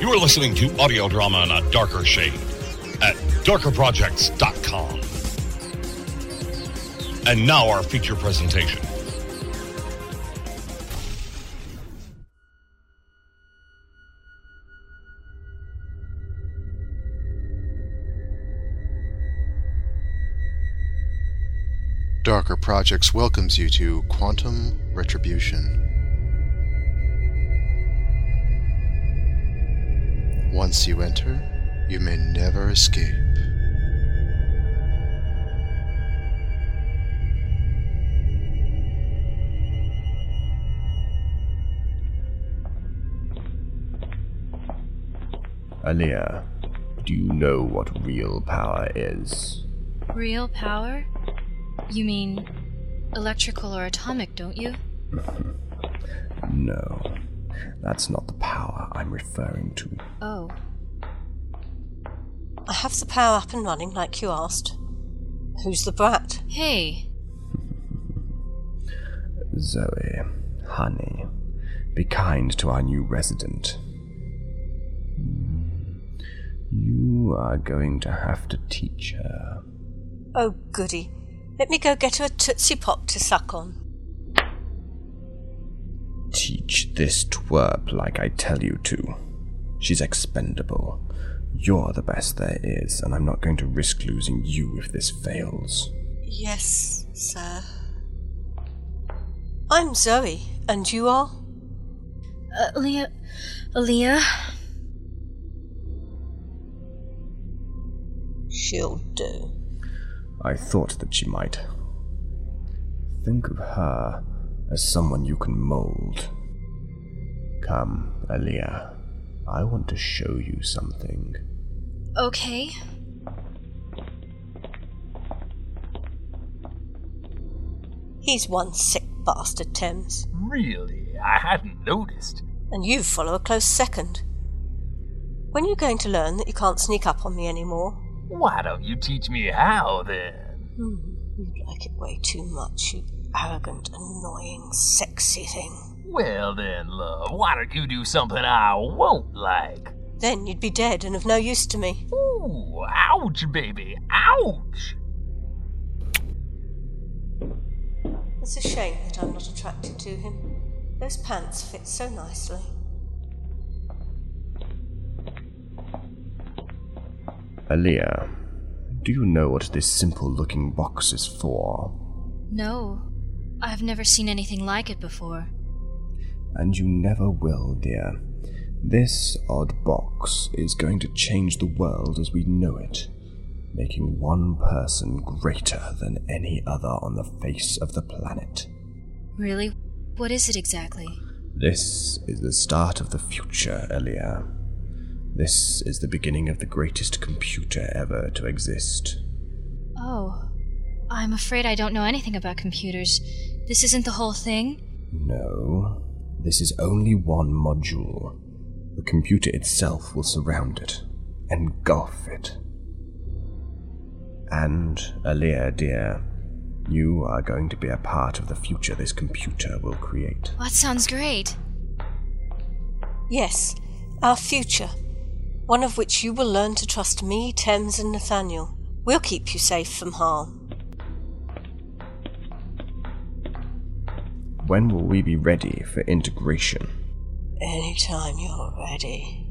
You are listening to audio drama in a darker shade at darkerprojects.com. And now our feature presentation. Darker Projects welcomes you to Quantum Retribution. Once you enter, you may never escape. Alia, do you know what real power is? Real power? You mean electrical or atomic, don't you? No, that's not the power I'm referring to. Oh. I have the power up and running like you asked. Who's the brat? Hey, Zoe, honey, be kind to our new resident. You are going to have to teach her. Oh, goody. Let me go get her a Tootsie Pop to suck on. Teach this twerp like I tell you to. She's expendable. You're the best there is, and I'm not going to risk losing you if this fails. Yes, sir. I'm Zoe, and you are? uh, Leah. Leah? She'll do. I thought that she might. Think of her as someone you can mold. Come, Alia. I want to show you something. Okay. He's one sick bastard, Thames. Really? I hadn't noticed. And you follow a close second. When are you going to learn that you can't sneak up on me anymore? Why don't you teach me how then? Hmm, you like it way too much, you arrogant, annoying, sexy thing. Well then, love, why don't you do something I won't like? Then you'd be dead and of no use to me. Ooh, ouch, baby, ouch! It's a shame that I'm not attracted to him. Those pants fit so nicely. Alia, do you know what this simple looking box is for? No. I've never seen anything like it before. And you never will, dear. This odd box is going to change the world as we know it, making one person greater than any other on the face of the planet. Really? What is it exactly? This is the start of the future, Elia. This is the beginning of the greatest computer ever to exist. Oh. I'm afraid I don't know anything about computers. This isn't the whole thing? No, this is only one module. The computer itself will surround it, engulf it. And, Alia, dear, you are going to be a part of the future this computer will create. That sounds great. Yes, our future. One of which you will learn to trust me, Thames, and Nathaniel. We'll keep you safe from harm. When will we be ready for integration? Anytime you're ready.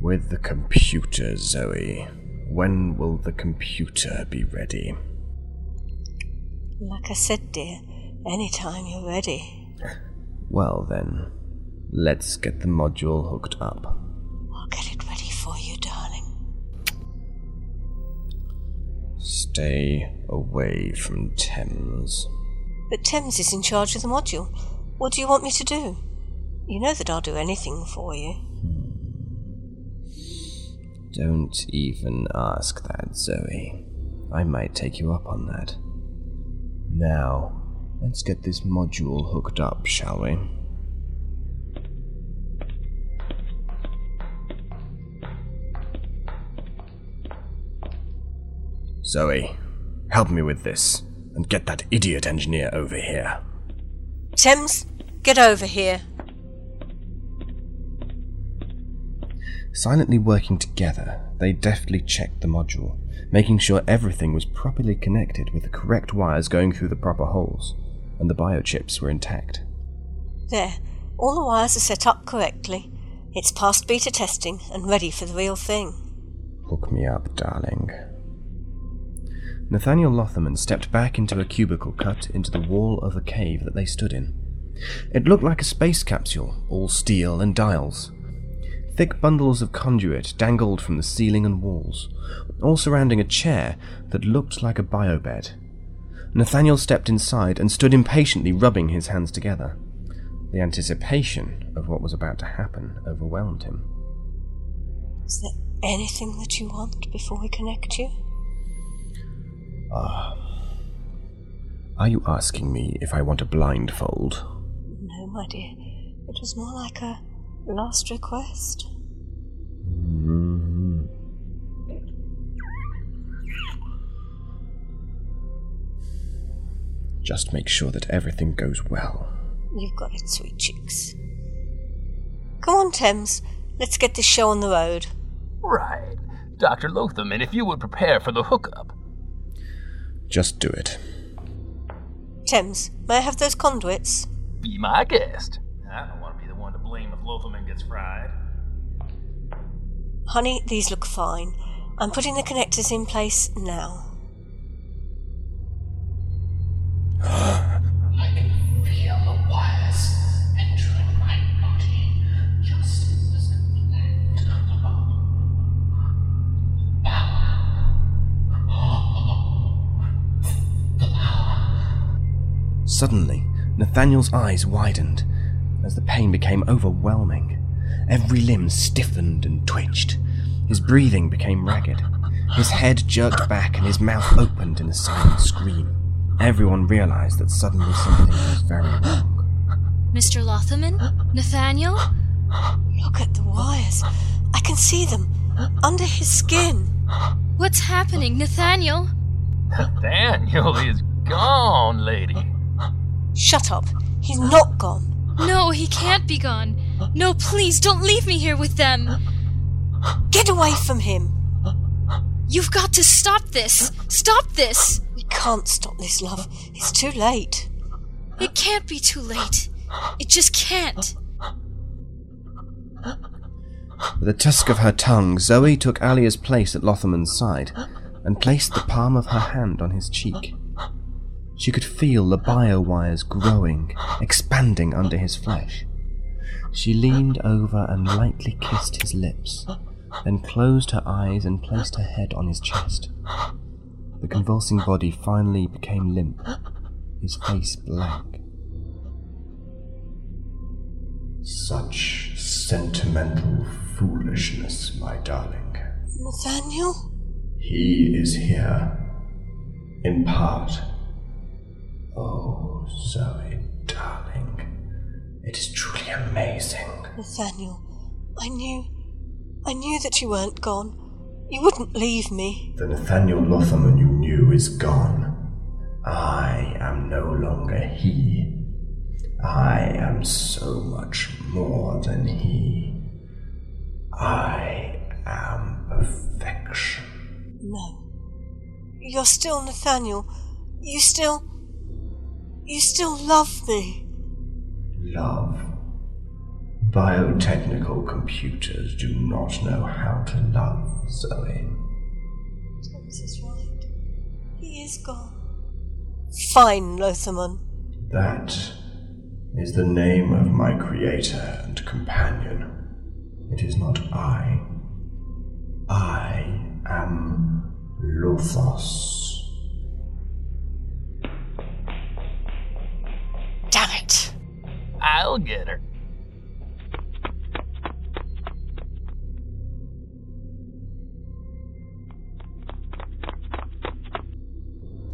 With the computer, Zoe. When will the computer be ready? Like I said, dear, anytime you're ready. Well then, let's get the module hooked up. I'll get it ready for you, darling. Stay away from Thames. But Thames is in charge of the module. What do you want me to do? You know that I'll do anything for you. Don't even ask that, Zoe. I might take you up on that. Now, let's get this module hooked up, shall we? Zoe, help me with this, and get that idiot engineer over here. Thames, get over here. Silently working together, they deftly checked the module, making sure everything was properly connected with the correct wires going through the proper holes, and the biochips were intact. There, all the wires are set up correctly. It's past beta testing and ready for the real thing. Hook me up, darling. Nathaniel Lotherman stepped back into a cubicle cut into the wall of a cave that they stood in. It looked like a space capsule, all steel and dials. Thick bundles of conduit dangled from the ceiling and walls, all surrounding a chair that looked like a biobed. Nathaniel stepped inside and stood impatiently rubbing his hands together. The anticipation of what was about to happen overwhelmed him. Is there anything that you want before we connect you? Ah. Are you asking me if I want a blindfold? No, my dear. It was more like a last request. Mhm. Just make sure that everything goes well. You've got it, sweet cheeks. Come on, Thames. Let's get this show on the road. Right. Dr. Lotham, and if you would prepare for the hookup. Just do it. Thames, may I have those conduits? Be my guest. I don't want to be the one to blame if Lotherman gets fried. Honey, these look fine. I'm putting the connectors in place now. Suddenly, Nathaniel's eyes widened as the pain became overwhelming. Every limb stiffened and twitched. His breathing became ragged. His head jerked back and his mouth opened in a silent scream. Everyone realized that suddenly something was very wrong. Mr. Lotherman? Nathaniel? Look at the wires. I can see them. Under his skin. What's happening, Nathaniel? Nathaniel is gone, lady. Shut up. He's not gone. No, he can't be gone. No, please, don't leave me here with them. Get away from him. You've got to stop this. Stop this. We can't stop this, love. It's too late. It can't be too late. It just can't. With a tusk of her tongue, Zoe took Alia's place at Lotherman's side and placed the palm of her hand on his cheek. She could feel the bio wires growing, expanding under his flesh. She leaned over and lightly kissed his lips, then closed her eyes and placed her head on his chest. The convulsing body finally became limp, his face blank. Such sentimental foolishness, my darling. Nathaniel? He is here. In part. Oh, Zoe, darling. It is truly amazing. Nathaniel, I knew. I knew that you weren't gone. You wouldn't leave me. The Nathaniel Lotherman you knew is gone. I am no longer he. I am so much more than he. I am perfection. No. You're still Nathaniel. You still. You still love me. Love. Biotechnical computers do not know how to love, Zoe. Thomas is right. He is gone. Fine, Lotherman. That is the name of my creator and companion. It is not I. I am Lothos. I'll get her.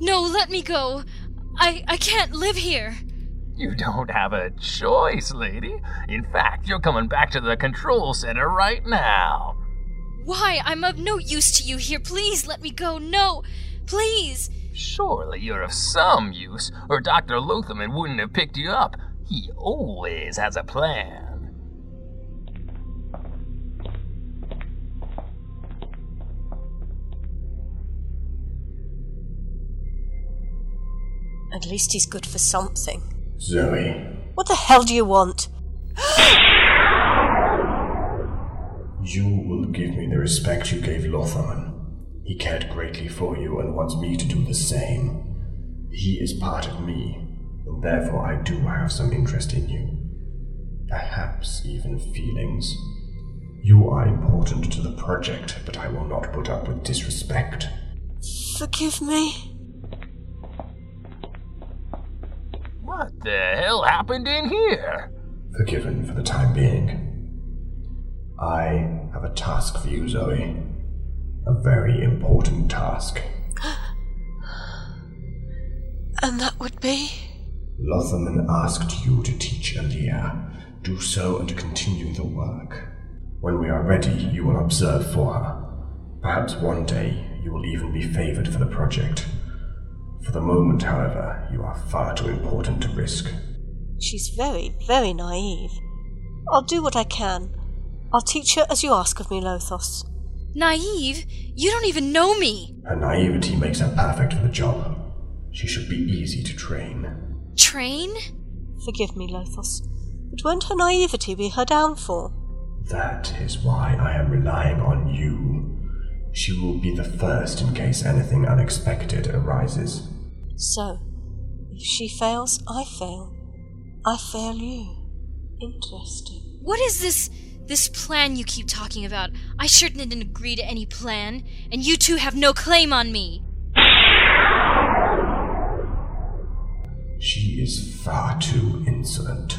No, let me go. I I can't live here. You don't have a choice, lady. In fact, you're coming back to the control center right now. Why? I'm of no use to you here. Please let me go. No. Please. Surely you're of some use, or Dr. Lotherman wouldn't have picked you up. He always has a plan. At least he's good for something. Zoe. What the hell do you want? you will give me the respect you gave Lothar. He cared greatly for you and wants me to do the same. He is part of me, therefore I do have some interest in you. Perhaps even feelings. You are important to the project, but I will not put up with disrespect. Forgive me. What the hell happened in here? Forgiven for the time being. I have a task for you, Zoe. A very important task. And that would be? Lothaman asked you to teach Alia. Do so and continue the work. When we are ready, you will observe for her. Perhaps one day you will even be favored for the project. For the moment, however, you are far too important to risk. She's very, very naive. I'll do what I can. I'll teach her as you ask of me, Lothos. Naive? You don't even know me! Her naivety makes her perfect for the job. She should be easy to train. Train? Forgive me, Lothos, but won't her naivety be her downfall? That is why I am relying on you. She will be the first in case anything unexpected arises. So, if she fails, I fail. I fail you. Interesting. What is this this plan you keep talking about? I sure didn't agree to any plan, and you two have no claim on me. She is far too insolent.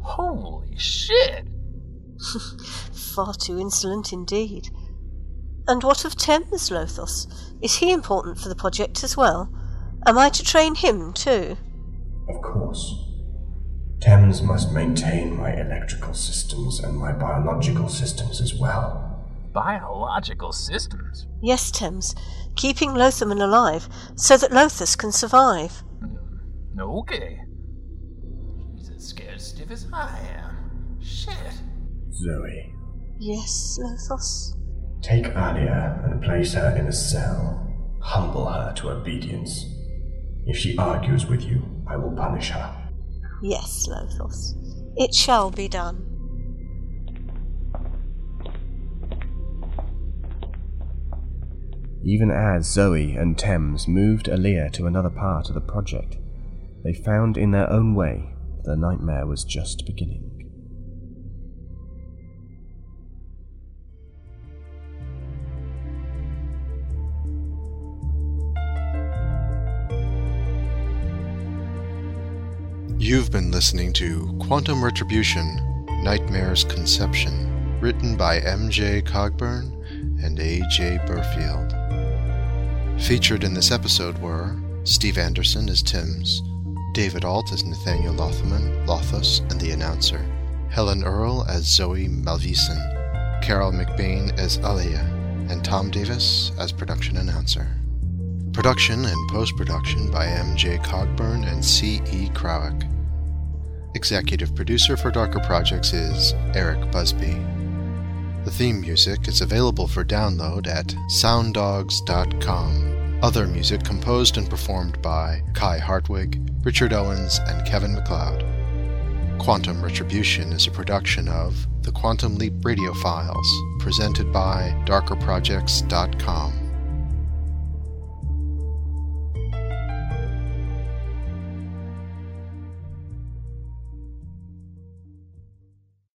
Holy shit! Far too insolent indeed. And what of Thames, Lothos? Is he important for the project as well? Am I to train him too? Of course. Thames must maintain my electrical systems and my biological systems as well. Biological systems? Yes, Thames, keeping Lothaman alive so that Lothos can survive. Okay. He's as scared stiff as I am. Shit. Zoe, Yes, Lothos? take Alia and place her in a cell. Humble her to obedience. If she argues with you, I will punish her. Yes, Lothos. It shall be done. Even as Zoe and Thames moved Alia to another part of the project, they found in their own way the nightmare was just beginning. You've been listening to Quantum Retribution Nightmare's Conception, written by M.J. Cogburn and A.J. Burfield. Featured in this episode were Steve Anderson as Thames, David Alt as Nathaniel Lothman, Lothos, and the announcer, Helen Earle as Zoe Malvison, Carol McBain as Alia, and Tom Davis as production announcer. Production and post production by M.J. Cogburn and C.E. Krowick. Executive producer for Darker Projects is Eric Busby. The theme music is available for download at sounddogs.com. Other music composed and performed by Kai Hartwig, Richard Owens, and Kevin MacLeod. Quantum Retribution is a production of the Quantum Leap Radio Files, presented by darkerprojects.com.